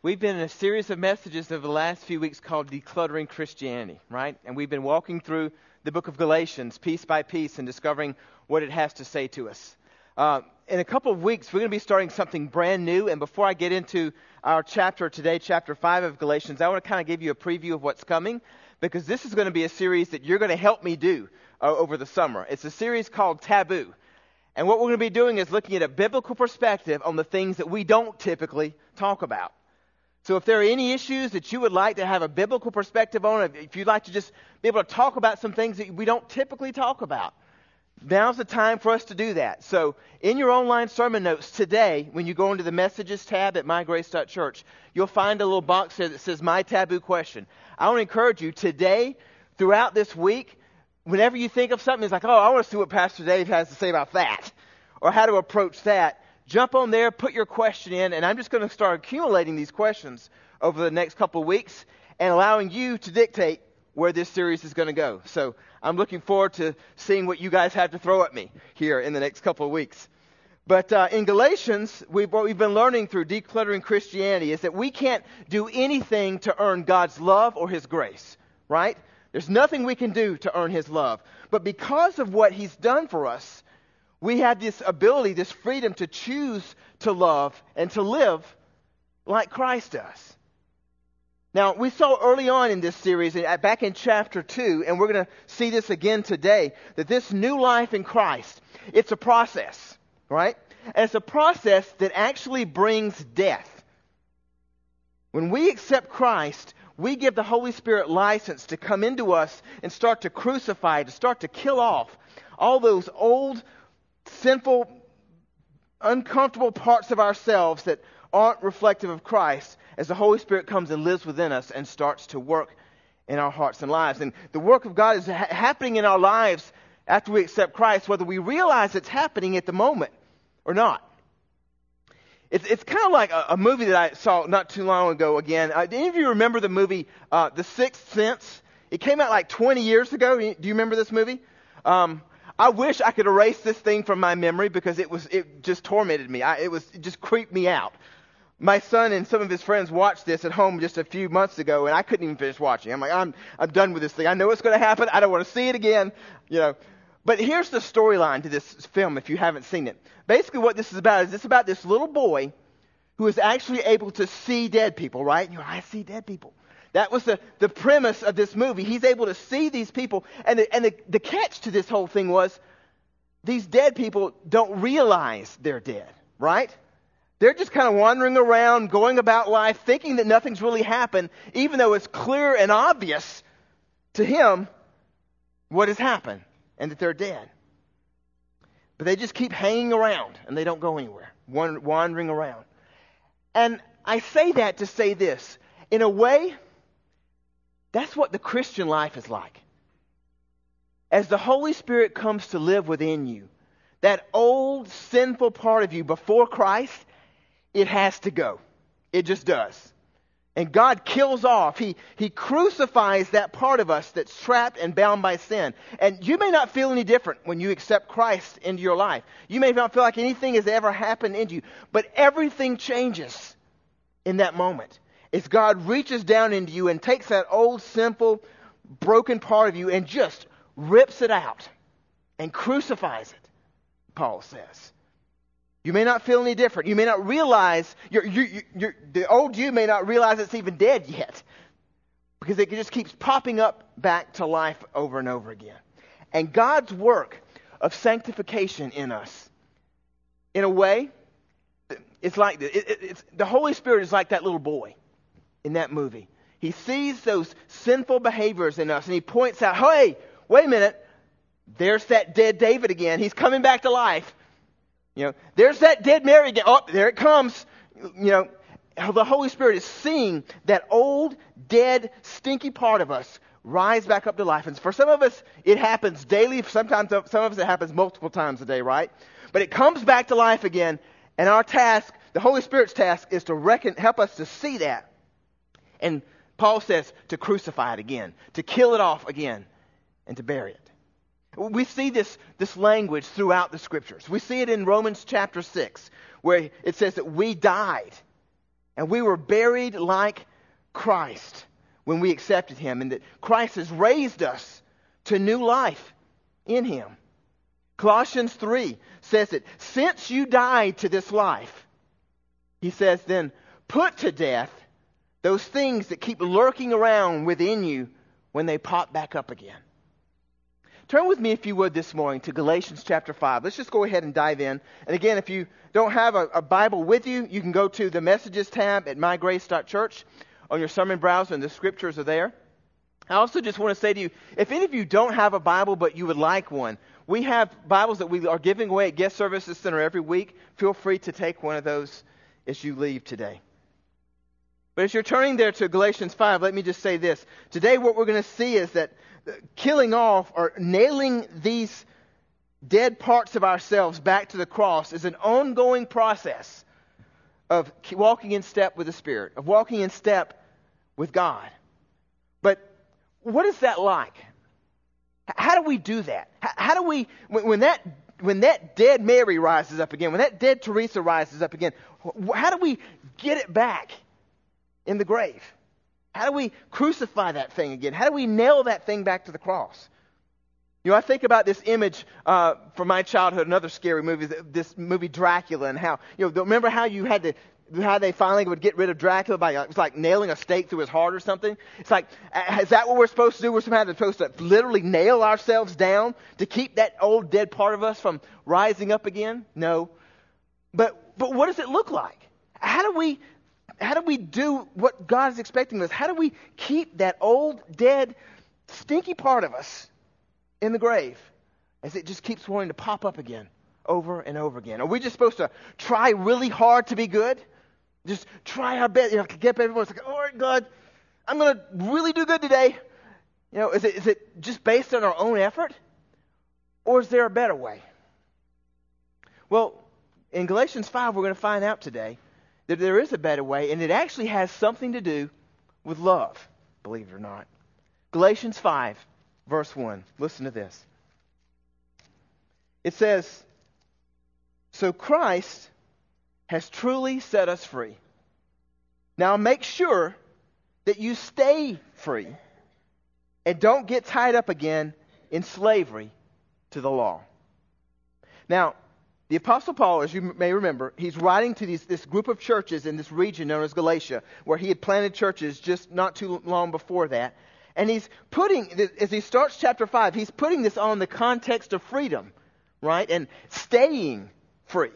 We've been in a series of messages over the last few weeks called Decluttering Christianity, right? And we've been walking through the book of Galatians piece by piece and discovering what it has to say to us. Uh, in a couple of weeks, we're going to be starting something brand new. And before I get into our chapter today, chapter 5 of Galatians, I want to kind of give you a preview of what's coming because this is going to be a series that you're going to help me do uh, over the summer. It's a series called Taboo. And what we're going to be doing is looking at a biblical perspective on the things that we don't typically talk about. So if there are any issues that you would like to have a biblical perspective on, if you'd like to just be able to talk about some things that we don't typically talk about, now's the time for us to do that. So in your online sermon notes today, when you go into the messages tab at mygrace.church, you'll find a little box there that says my taboo question. I want to encourage you today, throughout this week, whenever you think of something, it's like, oh, I want to see what Pastor Dave has to say about that, or how to approach that jump on there, put your question in, and I'm just going to start accumulating these questions over the next couple of weeks and allowing you to dictate where this series is going to go. So I'm looking forward to seeing what you guys have to throw at me here in the next couple of weeks. But uh, in Galatians, we've, what we've been learning through decluttering Christianity is that we can't do anything to earn God's love or His grace, right? There's nothing we can do to earn His love. But because of what He's done for us, we have this ability, this freedom to choose to love and to live like Christ does. Now, we saw early on in this series, back in chapter 2, and we're going to see this again today, that this new life in Christ, it's a process, right? And it's a process that actually brings death. When we accept Christ, we give the Holy Spirit license to come into us and start to crucify, to start to kill off all those old sinful, uncomfortable parts of ourselves that aren't reflective of Christ as the Holy Spirit comes and lives within us and starts to work in our hearts and lives. And the work of God is ha- happening in our lives after we accept Christ, whether we realize it's happening at the moment or not. It's, it's kind of like a, a, movie that I saw not too long ago again. Uh, any of you remember the movie uh, The Sixth Sense? It came out like 20 years ago. Do you remember this movie? Um, I wish I could erase this thing from my memory because it was it just tormented me. I, it was it just creeped me out. My son and some of his friends watched this at home just a few months ago, and I couldn't even finish watching. I'm like, I'm I'm done with this thing. I know what's going to happen. I don't want to see it again. You know. But here's the storyline to this film if you haven't seen it. Basically, what this is about is it's about this little boy who is actually able to see dead people, right? And you're like, I see dead people. That was the, the premise of this movie. He's able to see these people. And, the, and the, the catch to this whole thing was these dead people don't realize they're dead, right? They're just kind of wandering around, going about life, thinking that nothing's really happened, even though it's clear and obvious to him what has happened and that they're dead. But they just keep hanging around and they don't go anywhere, wandering around. And I say that to say this. In a way, that's what the Christian life is like. As the Holy Spirit comes to live within you, that old sinful part of you before Christ, it has to go. It just does. And God kills off, He, he crucifies that part of us that's trapped and bound by sin. And you may not feel any different when you accept Christ into your life. You may not feel like anything has ever happened in you, but everything changes in that moment is God reaches down into you and takes that old, simple, broken part of you and just rips it out and crucifies it, Paul says. You may not feel any different. You may not realize, you're, you're, you're, the old you may not realize it's even dead yet because it just keeps popping up back to life over and over again. And God's work of sanctification in us, in a way, it's like. It, it, it's, the Holy Spirit is like that little boy in that movie. He sees those sinful behaviors in us and he points out, hey, wait a minute. There's that dead David again. He's coming back to life. You know, there's that dead Mary again. Oh, there it comes. You know, the Holy Spirit is seeing that old, dead, stinky part of us rise back up to life. And for some of us, it happens daily. Sometimes, some of us, it happens multiple times a day, right? But it comes back to life again. And our task, the Holy Spirit's task, is to reckon, help us to see that and Paul says to crucify it again, to kill it off again, and to bury it. We see this, this language throughout the scriptures. We see it in Romans chapter 6, where it says that we died And we were buried like Christ when we accepted him, and that Christ has raised us to new life in him. Colossians 3 says that since you died to this life, he says, then put to death those things that keep lurking around within you when they pop back up again. Turn with me, if you would, this morning to Galatians chapter 5. Let's just go ahead and dive in. And again, if you don't have a, a Bible with you, you can go to the Messages tab at mygrace.church on your sermon browser, and the scriptures are there. I also just want to say to you if any of you don't have a Bible but you would like one, we have Bibles that we are giving away at Guest Services Center every week. Feel free to take one of those as you leave today. But as you're turning there to Galatians 5, let me just say this. Today, what we're going to see is that killing off or nailing these dead parts of ourselves back to the cross is an ongoing process of walking in step with the Spirit, of walking in step with God. But what is that like? How do we do that? How do we, when that, when that dead Mary rises up again, when that dead Teresa rises up again, how do we get it back in the grave? How do we crucify that thing again? How do we nail that thing back to the cross? You know, I think about this image uh, from my childhood, another scary movie, this movie Dracula, and how you know, remember how you had to how they finally would get rid of Dracula by it was like nailing a stake through his heart or something. It's like, is that what we're supposed to do? We're somehow supposed to literally nail ourselves down to keep that old dead part of us from rising up again? No. But but what does it look like? How do we how do we do what God is expecting of us? How do we keep that old, dead, stinky part of us in the grave as it just keeps wanting to pop up again over and over again? Are we just supposed to try really hard to be good? Just try our best, you know, get up everyone's like, all right, God, I'm going to really do good today. You know, is it, is it just based on our own effort? Or is there a better way? Well, in Galatians 5, we're going to find out today that there is a better way, and it actually has something to do with love, believe it or not. Galatians 5, verse 1. Listen to this. It says, So Christ has truly set us free. Now make sure that you stay free and don't get tied up again in slavery to the law. Now, the Apostle Paul, as you may remember, he's writing to these, this group of churches in this region known as Galatia, where he had planted churches just not too long before that. And he's putting, as he starts chapter 5, he's putting this on the context of freedom, right? And staying free.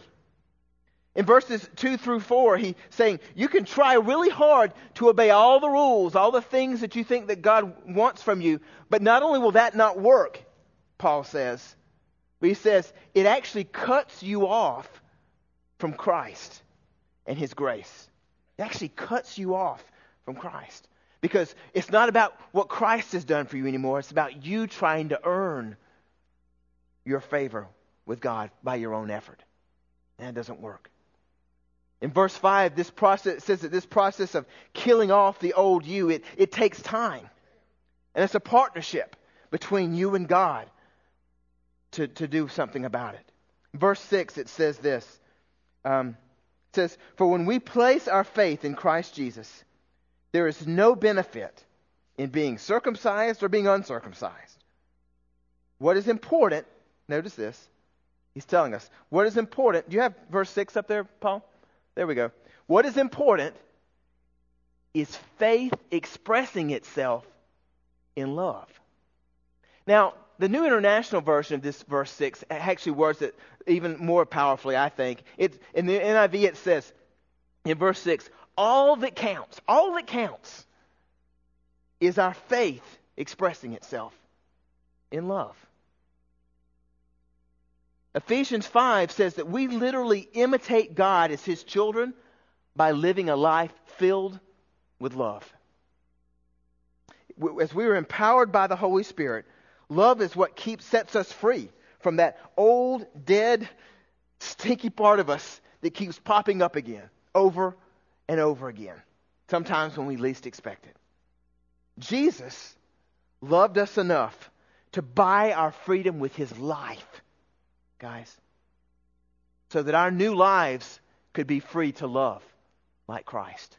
In verses 2 through 4, he's saying, you can try really hard to obey all the rules, all the things that you think that God wants from you, but not only will that not work, Paul says, but he says it actually cuts you off from Christ and his grace. It actually cuts you off from Christ. Because it's not about what Christ has done for you anymore. It's about you trying to earn your favor with God by your own effort. And it doesn't work. In verse 5, this process says that this process of killing off the old you, it, it takes time. And it's a partnership between you and God to, to do something about it. Verse 6, it says this. Um, it says, For when we place our faith in Christ Jesus, there is no benefit in being circumcised or being uncircumcised. What is important, notice this, he's telling us, what is important, do you have verse 6 up there, Paul? There we go. What is important is faith expressing itself in love. Now, the New International Version of this verse 6 actually words it even more powerfully, I think. It, in the NIV, it says in verse 6 all that counts, all that counts is our faith expressing itself in love. Ephesians 5 says that we literally imitate God as his children by living a life filled with love. As we are empowered by the Holy Spirit, Love is what keeps sets us free from that old, dead, stinky part of us that keeps popping up again over and over again, sometimes when we least expect it. Jesus loved us enough to buy our freedom with his life, guys, so that our new lives could be free to love like Christ.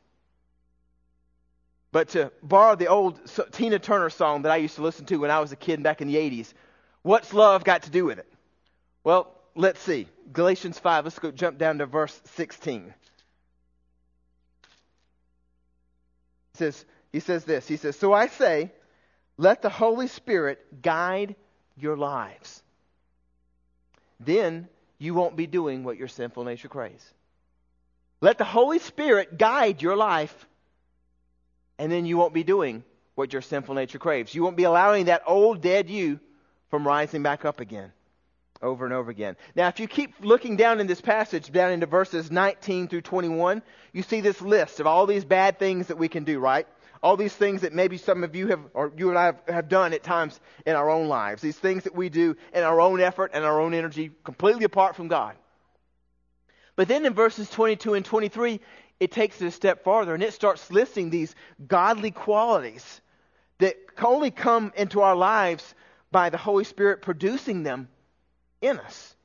But to borrow the old Tina Turner song that I used to listen to when I was a kid back in the 80s, what's love got to do with it? Well, let's see. Galatians 5, let's go jump down to verse 16. He says, he says this. He says, So I say, let the Holy Spirit guide your lives. Then you won't be doing what your sinful nature craves. Let the Holy Spirit guide your life, and then you won't be doing what your sinful nature craves. You won't be allowing that old dead you from rising back up again over and over again. Now, if you keep looking down in this passage, down into verses 19 through 21, you see this list of all these bad things that we can do, right? All these things that maybe some of you have, or you and I have, have done at times in our own lives. These things that we do in our own effort and our own energy, completely apart from God. But then in verses 22 and 23, it takes it a step farther and it starts listing these godly qualities that only come into our lives by the Holy Spirit producing them in us.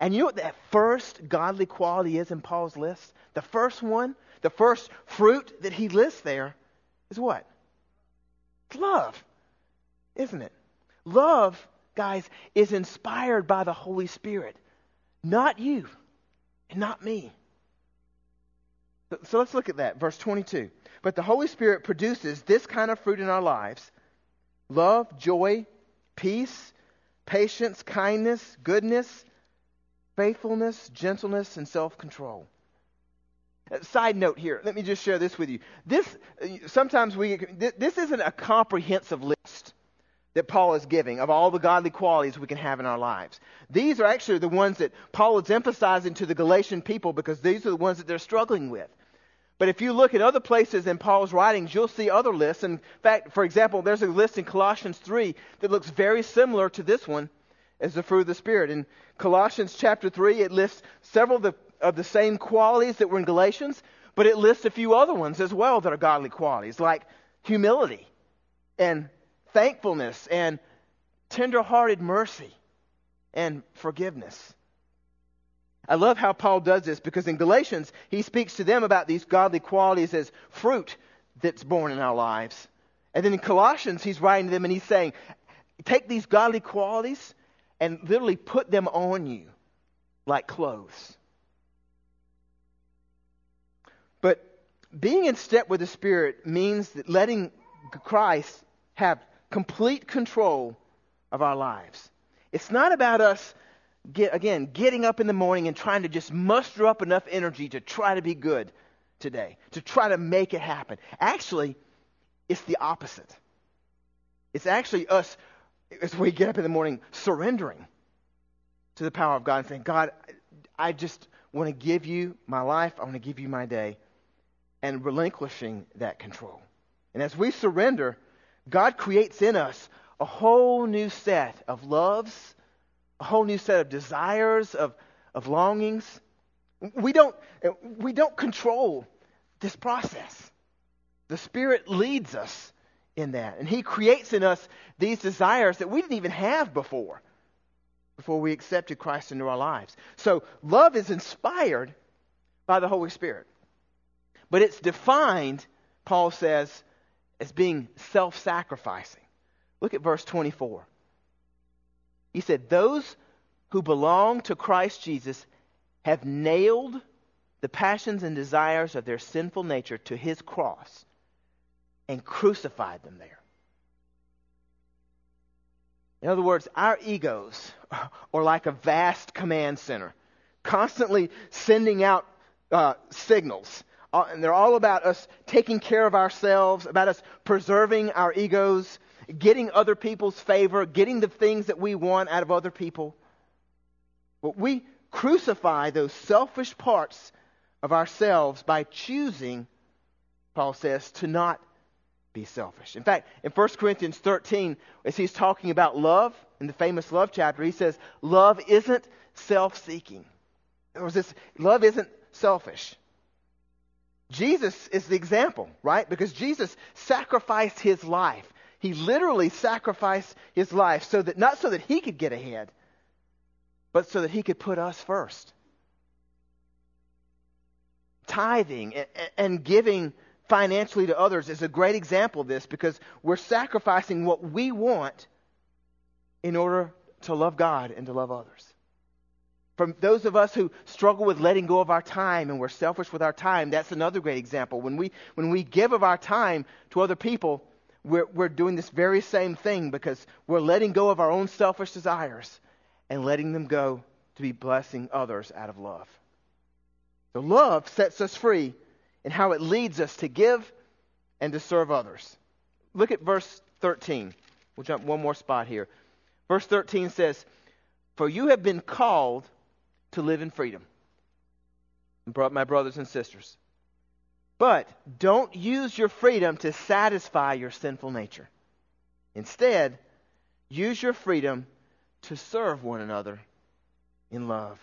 And you know what that first godly quality is in Paul's list? The first one, the first fruit that he lists there is what? It's love, isn't it? Love, guys, is inspired by the Holy Spirit, not you and not me. So let's look at that. Verse 22. But the Holy Spirit produces this kind of fruit in our lives love, joy, peace, patience, kindness, goodness, faithfulness, gentleness, and self control. Uh, side note here, let me just share this with you. This uh, sometimes we this isn't a comprehensive list that Paul is giving of all the godly qualities we can have in our lives. These are actually the ones that Paul is emphasizing to the Galatian people because these are the ones that they're struggling with. But if you look at other places in Paul's writings, you'll see other lists. In fact, for example, there's a list in Colossians 3 that looks very similar to this one as the fruit of the Spirit. In Colossians chapter 3, it lists several of the, of the same qualities that were in Galatians, but it lists a few other ones as well that are godly qualities, like humility and thankfulness and tender-hearted mercy and forgiveness. I love how Paul does this because in Galatians, he speaks to them about these godly qualities as fruit that's born in our lives. And then in Colossians, he's writing to them and he's saying, take these godly qualities and literally put them on you like clothes. But being in step with the Spirit means that letting Christ have complete control of our lives. It's not about us get, again, getting up in the morning and trying to just muster up enough energy to try to be good today, to try to make it happen. Actually, it's the opposite. It's actually us, as we get up in the morning, surrendering to the power of God and saying, God, I just want to give you my life, I want to give you my day, and relinquishing that control. And as we surrender, God creates in us a whole new set of loves a whole new set of desires, of, of longings. We don't, we don't control this process. The Spirit leads us in that. And He creates in us these desires that we didn't even have before, before we accepted Christ into our lives. So love is inspired by the Holy Spirit. But it's defined, Paul says, as being self sacrificing. Look at verse 24. He said, Those who belong to Christ Jesus have nailed the passions and desires of their sinful nature to his cross and crucified them there. In other words, our egos are like a vast command center, constantly sending out uh, signals. Uh, and they're all about us taking care of ourselves, about us preserving our egos, getting other people's favor, getting the things that we want out of other people. But we crucify those selfish parts of ourselves by choosing, Paul says, to not be selfish. In fact, in 1 Corinthians 13, as he's talking about love, in the famous love chapter, he says, Love isn't self seeking. In other words, love isn't selfish. Jesus is the example, right? Because Jesus sacrificed his life. He literally sacrificed his life so that not so that he could get ahead, but so that he could put us first. tithing and, giving financially to others is a great example of this because we're sacrificing what we want in order to love God and to love others. From those of us who struggle with letting go of our time and we're selfish with our time, that's another great example. When we, when we give of our time to other people, we're, we're doing this very same thing because we're letting go of our own selfish desires and letting them go to be blessing others out of love. So love sets us free in how it leads us to give and to serve others. Look at verse 13. We'll jump one more spot here. Verse 13 says, For you have been called to live in freedom. My brothers and sisters. But don't use your freedom to satisfy your sinful nature. Instead, use your freedom to serve one another in love.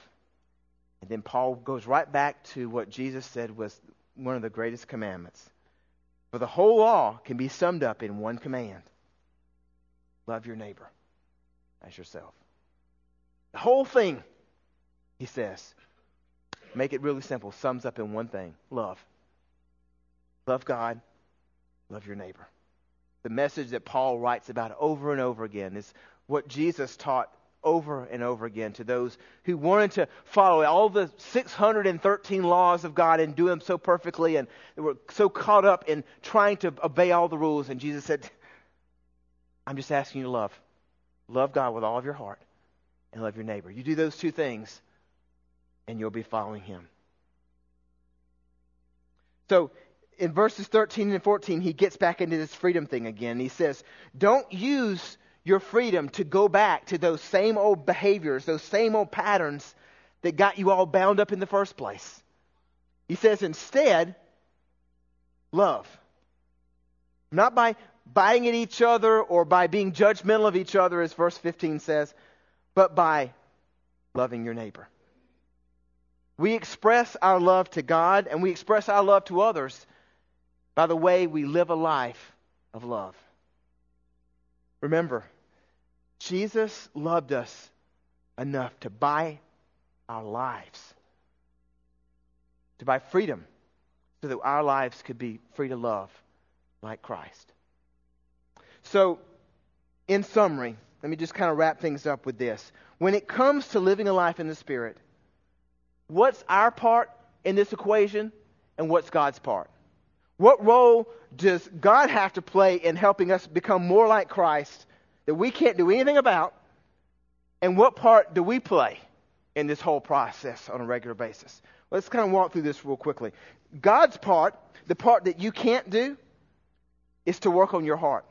And then Paul goes right back to what Jesus said was one of the greatest commandments. For the whole law can be summed up in one command love your neighbor as yourself. The whole thing, he says, make it really simple, sums up in one thing love. Love God, love your neighbor. The message that Paul writes about over and over again is what Jesus taught over and over again to those who wanted to follow all the 613 laws of God and do them so perfectly and were so caught up in trying to obey all the rules. And Jesus said, I'm just asking you to love. Love God with all of your heart and love your neighbor. You do those two things, and you'll be following Him. So, in verses 13 and 14, he gets back into this freedom thing again. He says, Don't use your freedom to go back to those same old behaviors, those same old patterns that got you all bound up in the first place. He says instead, love. Not by biting at each other or by being judgmental of each other, as verse 15 says, but by loving your neighbor. We express our love to God and we express our love to others by the way we live a life of love. Remember, Jesus loved us enough to buy our lives, to buy freedom, so that our lives could be free to love like Christ. So, in summary, let me just kind of wrap things up with this. When it comes to living a life in the Spirit, what's our part in this equation and what's God's part? What role does God have to play in helping us become more like Christ that we can't do anything about? And what part do we play in this whole process on a regular basis? Let's kind of walk through this real quickly. God's part, the part that you can't do, is to work on your heart,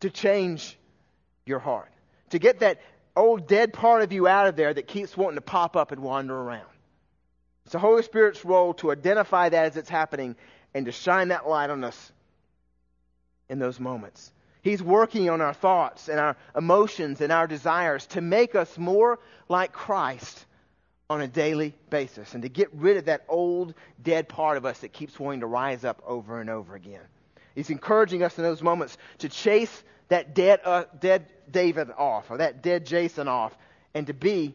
to change your heart, to get that old dead part of you out of there that keeps wanting to pop up and wander around. It's the Holy Spirit's role to identify that as it's happening and to shine that light on us in those moments. He's working on our thoughts and our emotions and our desires to make us more like Christ on a daily basis and to get rid of that old, dead part of us that keeps wanting to rise up over and over again. He's encouraging us in those moments to chase that dead, uh, dead David off or that dead Jason off and to be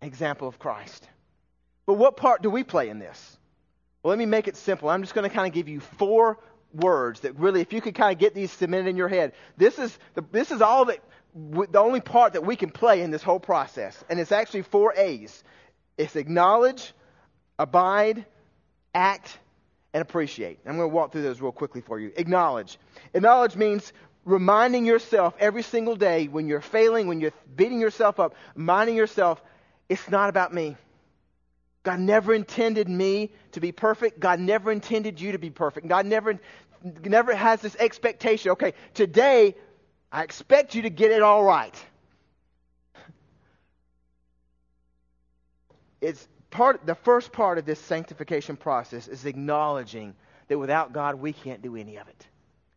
an example of Christ. But what part do we play in this? Well, let me make it simple. I'm just going to kind of give you four words that really, if you could kind of get these cemented in your head, this is, the, this is all that, the only part that we can play in this whole process. And it's actually four A's it's acknowledge, abide, act, and appreciate. I'm going to walk through those real quickly for you. Acknowledge. Acknowledge means reminding yourself every single day when you're failing, when you're beating yourself up, reminding yourself, it's not about me. God never intended me to be perfect. God never intended you to be perfect. God never, never has this expectation. Okay, today I expect you to get it all right. It's part the first part of this sanctification process is acknowledging that without God we can't do any of it.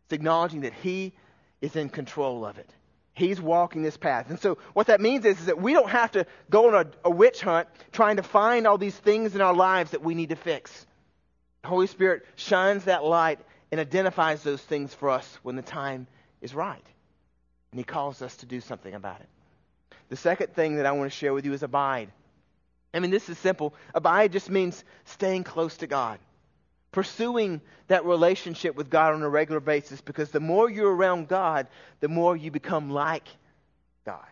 It's acknowledging that He is in control of it. He's walking this path. And so what that means is, is that we don't have to go on a, a witch hunt trying to find all these things in our lives that we need to fix. The Holy Spirit shines that light and identifies those things for us when the time is right. And He calls us to do something about it. The second thing that I want to share with you is abide. I mean, this is simple. Abide just means staying close to God, pursuing that relationship with God on a regular basis because the more you're around God, the more you become like God.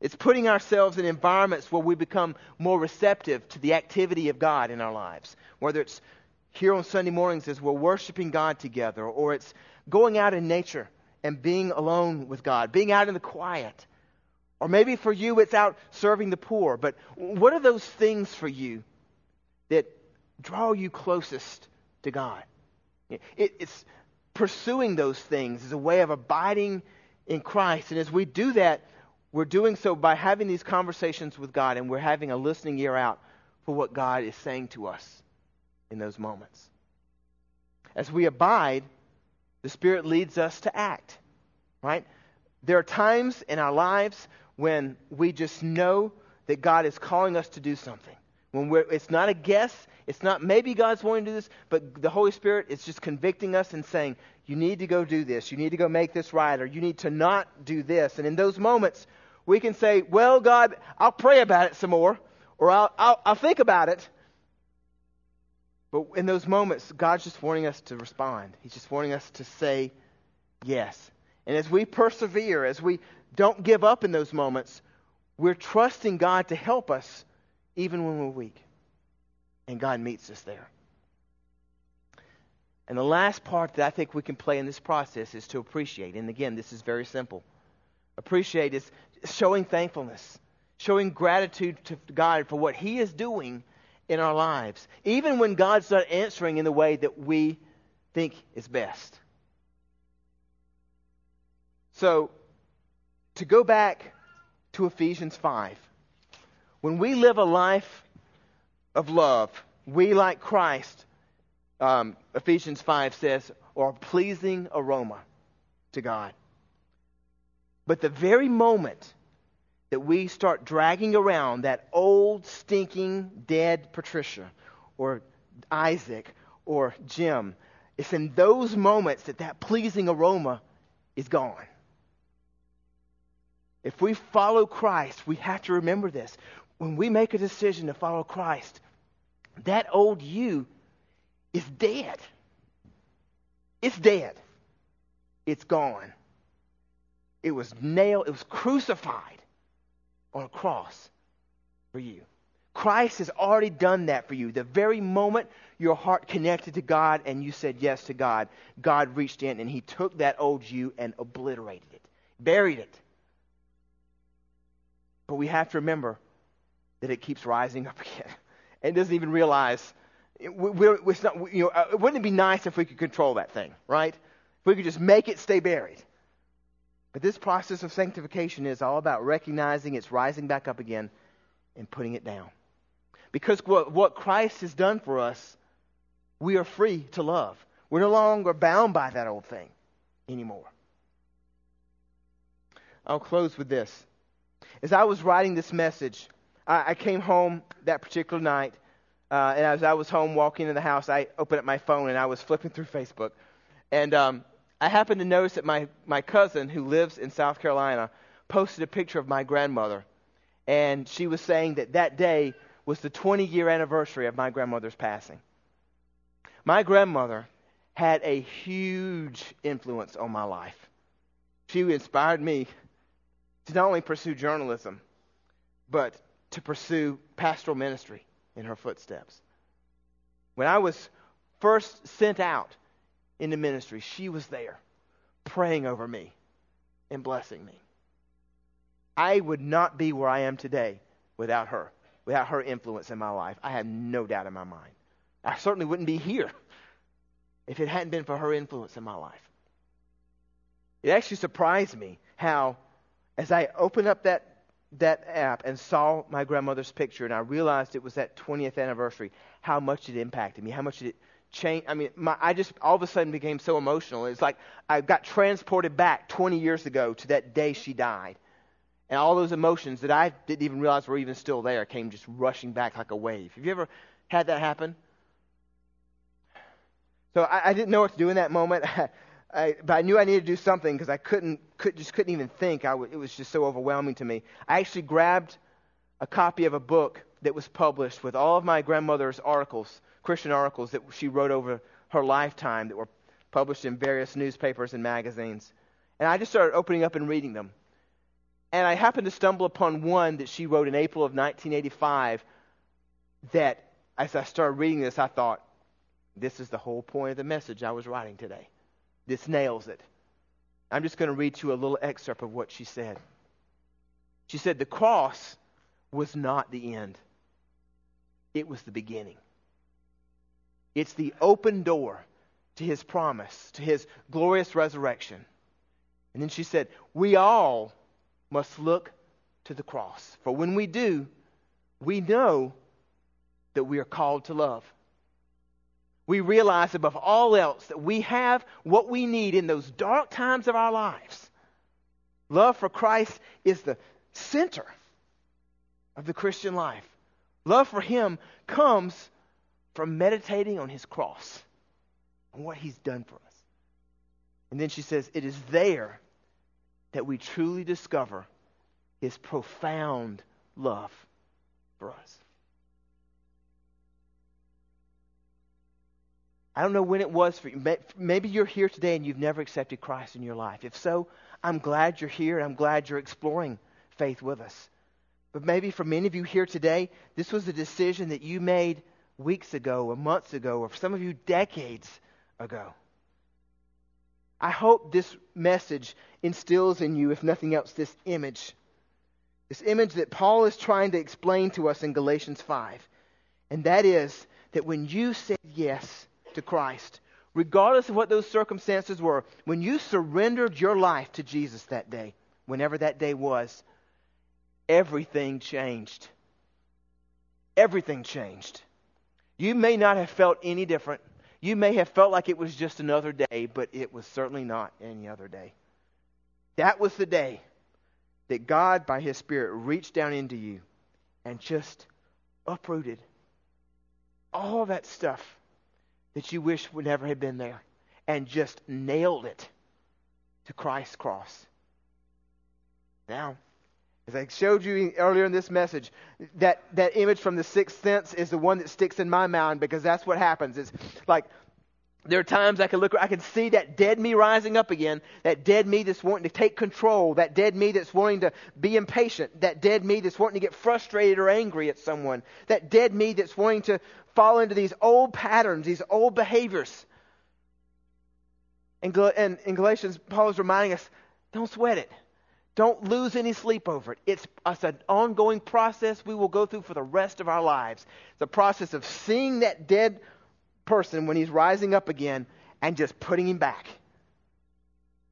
It's putting ourselves in environments where we become more receptive to the activity of God in our lives, whether it's here on Sunday mornings as we're worshiping God together, or it's going out in nature and being alone with God, being out in the quiet. Or maybe for you, it's out serving the poor. But what are those things for you that draw you closest to God? It, it's pursuing those things as a way of abiding in Christ. And as we do that, we're doing so by having these conversations with God and we're having a listening ear out for what God is saying to us in those moments. As we abide, the Spirit leads us to act, right? There are times in our lives when we just know that God is calling us to do something. When we're, it's not a guess, it's not maybe God's wanting to do this, but the Holy Spirit is just convicting us and saying, you need to go do this, you need to go make this right, or you need to not do this. And in those moments, we can say, well, God, I'll pray about it some more, or I'll, I'll, I'll think about it, but in those moments, God's just wanting us to respond. He's just wanting us to say yes. And as we persevere, as we don't give up in those moments, we're trusting God to help us even when we're weak. And God meets us there. And the last part that I think we can play in this process is to appreciate. And again, this is very simple. Appreciate is showing thankfulness, showing gratitude to God for what He is doing in our lives, even when God's not answering in the way that we think is best. So, to go back to Ephesians 5, when we live a life of love, we, like Christ, um, Ephesians 5 says, are a pleasing aroma to God. But the very moment that we start dragging around that old, stinking, dead Patricia or Isaac or Jim, it's in those moments that that pleasing aroma is gone. If we follow Christ, we have to remember this. When we make a decision to follow Christ, that old you is dead. It's dead. It's gone. It was nailed, it was crucified on a cross for you. Christ has already done that for you. The very moment your heart connected to God and you said yes to God, God reached in and He took that old you and obliterated it, buried it. But we have to remember that it keeps rising up again. And doesn't even realize. We're, we're not, you know, uh, wouldn't it be nice if we could control that thing, right? If we could just make it stay buried. But this process of sanctification is all about recognizing it's rising back up again and putting it down. Because what, what Christ has done for us, we are free to love. We're no longer bound by that old thing anymore. I'll close with this. As I was writing this message, I, I came home that particular night, uh, and as I was home walking in the house, I opened up my phone and I was flipping through Facebook. And um, I happened to notice that my, my cousin, who lives in South Carolina, posted a picture of my grandmother. And she was saying that that day was the 20 year anniversary of my grandmother's passing. My grandmother had a huge influence on my life. She inspired me to not only pursue journalism, but to pursue pastoral ministry in her footsteps. When I was first sent out into ministry, she was there praying over me and blessing me. I would not be where I am today without her, without her influence in my life. I have no doubt in my mind. I certainly wouldn't be here if it hadn't been for her influence in my life. It actually surprised me how, as I opened up that, that app and saw my grandmother's picture and I realized it was that 20th anniversary, how much it impacted me, how much it change. I mean, my, I just all of a sudden became so emotional. It's like I got transported back 20 years ago to that day she died. And all those emotions that I didn't even realize were even still there came just rushing back like a wave. Have you ever had that happen? So I, I didn't know what to do in that moment. I, but I knew I needed to do something because I couldn't, could, just couldn't even think. I w- it was just so overwhelming to me. I actually grabbed a copy of a book that was published with all of my grandmother's articles, Christian articles that she wrote over her lifetime that were published in various newspapers and magazines. And I just started opening up and reading them. And I happened to stumble upon one that she wrote in April of 1985 that, as I started reading this, I thought, this is the whole point of the message I was writing today. This nails it. I'm just going to read you a little excerpt of what she said. She said, The cross was not the end, it was the beginning. It's the open door to his promise, to his glorious resurrection. And then she said, We all must look to the cross. For when we do, we know that we are called to love. We realize above all else that we have what we need in those dark times of our lives. Love for Christ is the center of the Christian life. Love for Him comes from meditating on His cross, and what He's done for us. And then she says, It is there that we truly discover His profound love for us. I don't know when it was for you. Maybe you're here today and you've never accepted Christ in your life. If so, I'm glad you're here and I'm glad you're exploring faith with us. But maybe for many of you here today, this was a decision that you made weeks ago or months ago, or for some of you, decades ago. I hope this message instills in you, if nothing else, this image. This image that Paul is trying to explain to us in Galatians 5. And that is that when you said yes to Christ, regardless of what those circumstances were, when you surrendered your life to Jesus that day, whenever that day was, everything changed. Everything changed. You may not have felt any different. You may have felt like it was just another day, but it was certainly not any other day. That was the day that God, by His Spirit, reached down into you and just uprooted all that stuff that you wish would never have been there and just nailed it to Christ's cross. Now, as I showed you earlier in this message, that, that image from the sixth sense is the one that sticks in my mind because that's what happens. It's like there are times I can look, I can see that dead me rising up again, that dead me that's wanting to take control, that dead me that's wanting to be impatient, that dead me that's wanting to get frustrated or angry at someone, that dead me that's wanting to fall into these old patterns, these old behaviors. And in Galatians, Paul is reminding us don't sweat it. Don't lose any sleep over it. It's, it's an ongoing process we will go through for the rest of our lives. The process of seeing that dead person when he's rising up again and just putting him back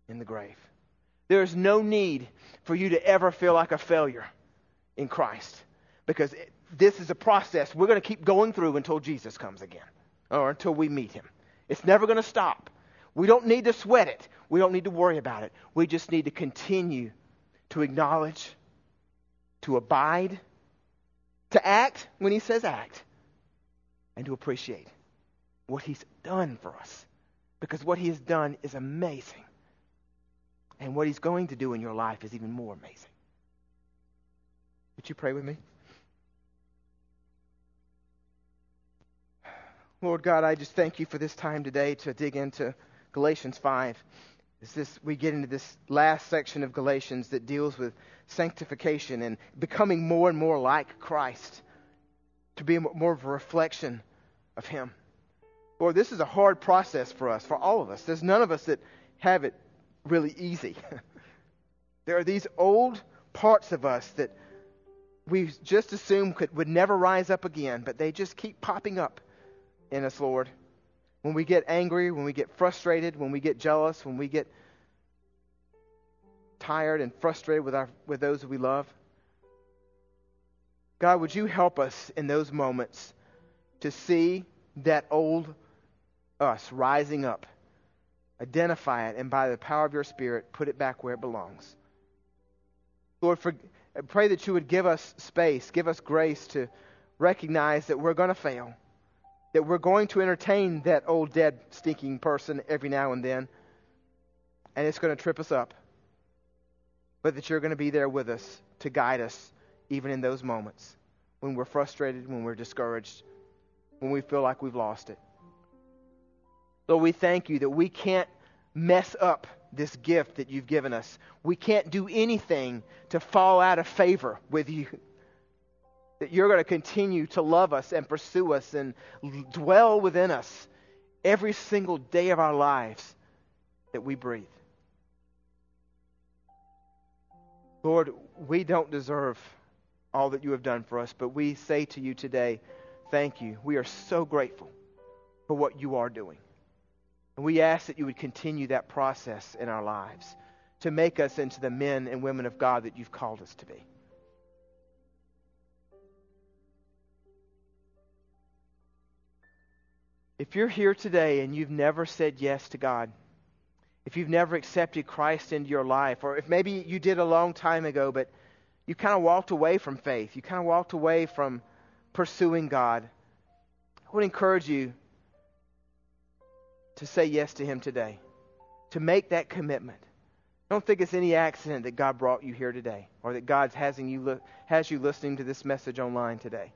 in the grave. There is no need for you to ever feel like a failure in Christ because this is a process we're going to keep going through until Jesus comes again or until we meet him. It's never going to stop. We don't need to sweat it. We don't need to worry about it. We just need to continue to acknowledge, to abide, to act when he says act, and to appreciate what he's done for us. Because what he has done is amazing. And what he's going to do in your life is even more amazing. Would you pray with me? Lord God, I just thank you for this time today to dig into Galatians 5 is this we get into this last section of Galatians that deals with sanctification and becoming more and more like Christ, to be more of a reflection of Him. Lord, this is a hard process for us, for all of us. There's none of us that have it really easy. there are these old parts of us that we just assume could, would never rise up again, but they just keep popping up in us, Lord when we get angry, when we get frustrated, when we get jealous, when we get tired and frustrated with, our, with those we love. God, would you help us in those moments to see that old us rising up, identify it, and by the power of your Spirit, put it back where it belongs. Lord, for, pray that you would give us space, give us grace to recognize that we're going to fail that we're going to entertain that old, dead, stinking person every now and then, and it's going to trip us up. But that you're going to be there with us to guide us even in those moments when we're frustrated, when we're discouraged, when we feel like we've lost it. Lord, we thank you that we can't mess up this gift that you've given us. We can't do anything to fall out of favor with you. That you're going to continue to love us and pursue us and dwell within us every single day of our lives that we breathe. Lord, we don't deserve all that you have done for us, but we say to you today, thank you. We are so grateful for what you are doing. And we ask that you would continue that process in our lives to make us into the men and women of God that you've called us to be. If you're here today and you've never said yes to God, if you've never accepted Christ into your life, or if maybe you did a long time ago, but you kind of walked away from faith, you kind of walked away from pursuing God, I would encourage you to say yes to Him today, to make that commitment. I don't think it's any accident that God brought you here today, or that God has you, has you listening to this message online today.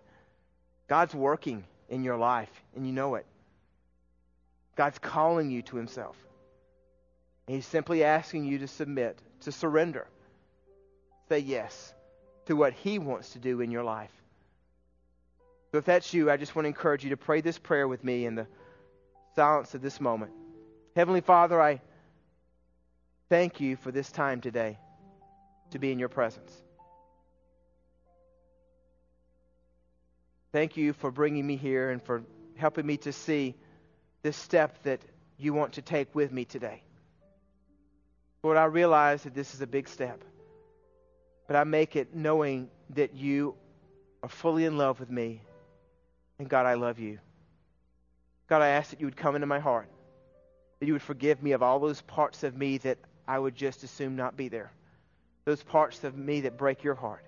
God's working in your life, and you know it. God's calling you to Himself. He's simply asking you to submit, to surrender. Say yes to what He wants to do in your life. So if that's you, I just want to encourage you to pray this prayer with me in the silence of this moment. Heavenly Father, I thank you for this time today to be in your presence. Thank you for bringing me here and for helping me to see this step that you want to take with me today. Lord, I realize that this is a big step, but I make it knowing that you are fully in love with me, and God, I love you. God, I ask that you would come into my heart, that you would forgive me of all those parts of me that I would just assume not be there, those parts of me that break your heart.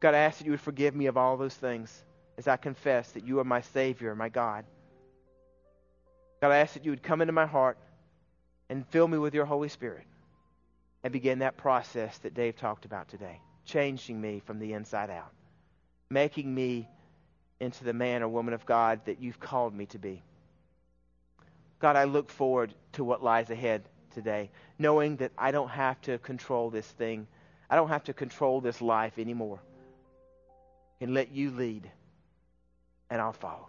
God, I ask that you would forgive me of all those things as I confess that you are my Savior, my God. God, I ask that you would come into my heart and fill me with your Holy Spirit and begin that process that Dave talked about today, changing me from the inside out, making me into the man or woman of God that you've called me to be. God, I look forward to what lies ahead today, knowing that I don't have to control this thing. I don't have to control this life anymore. And let you lead, and I'll follow.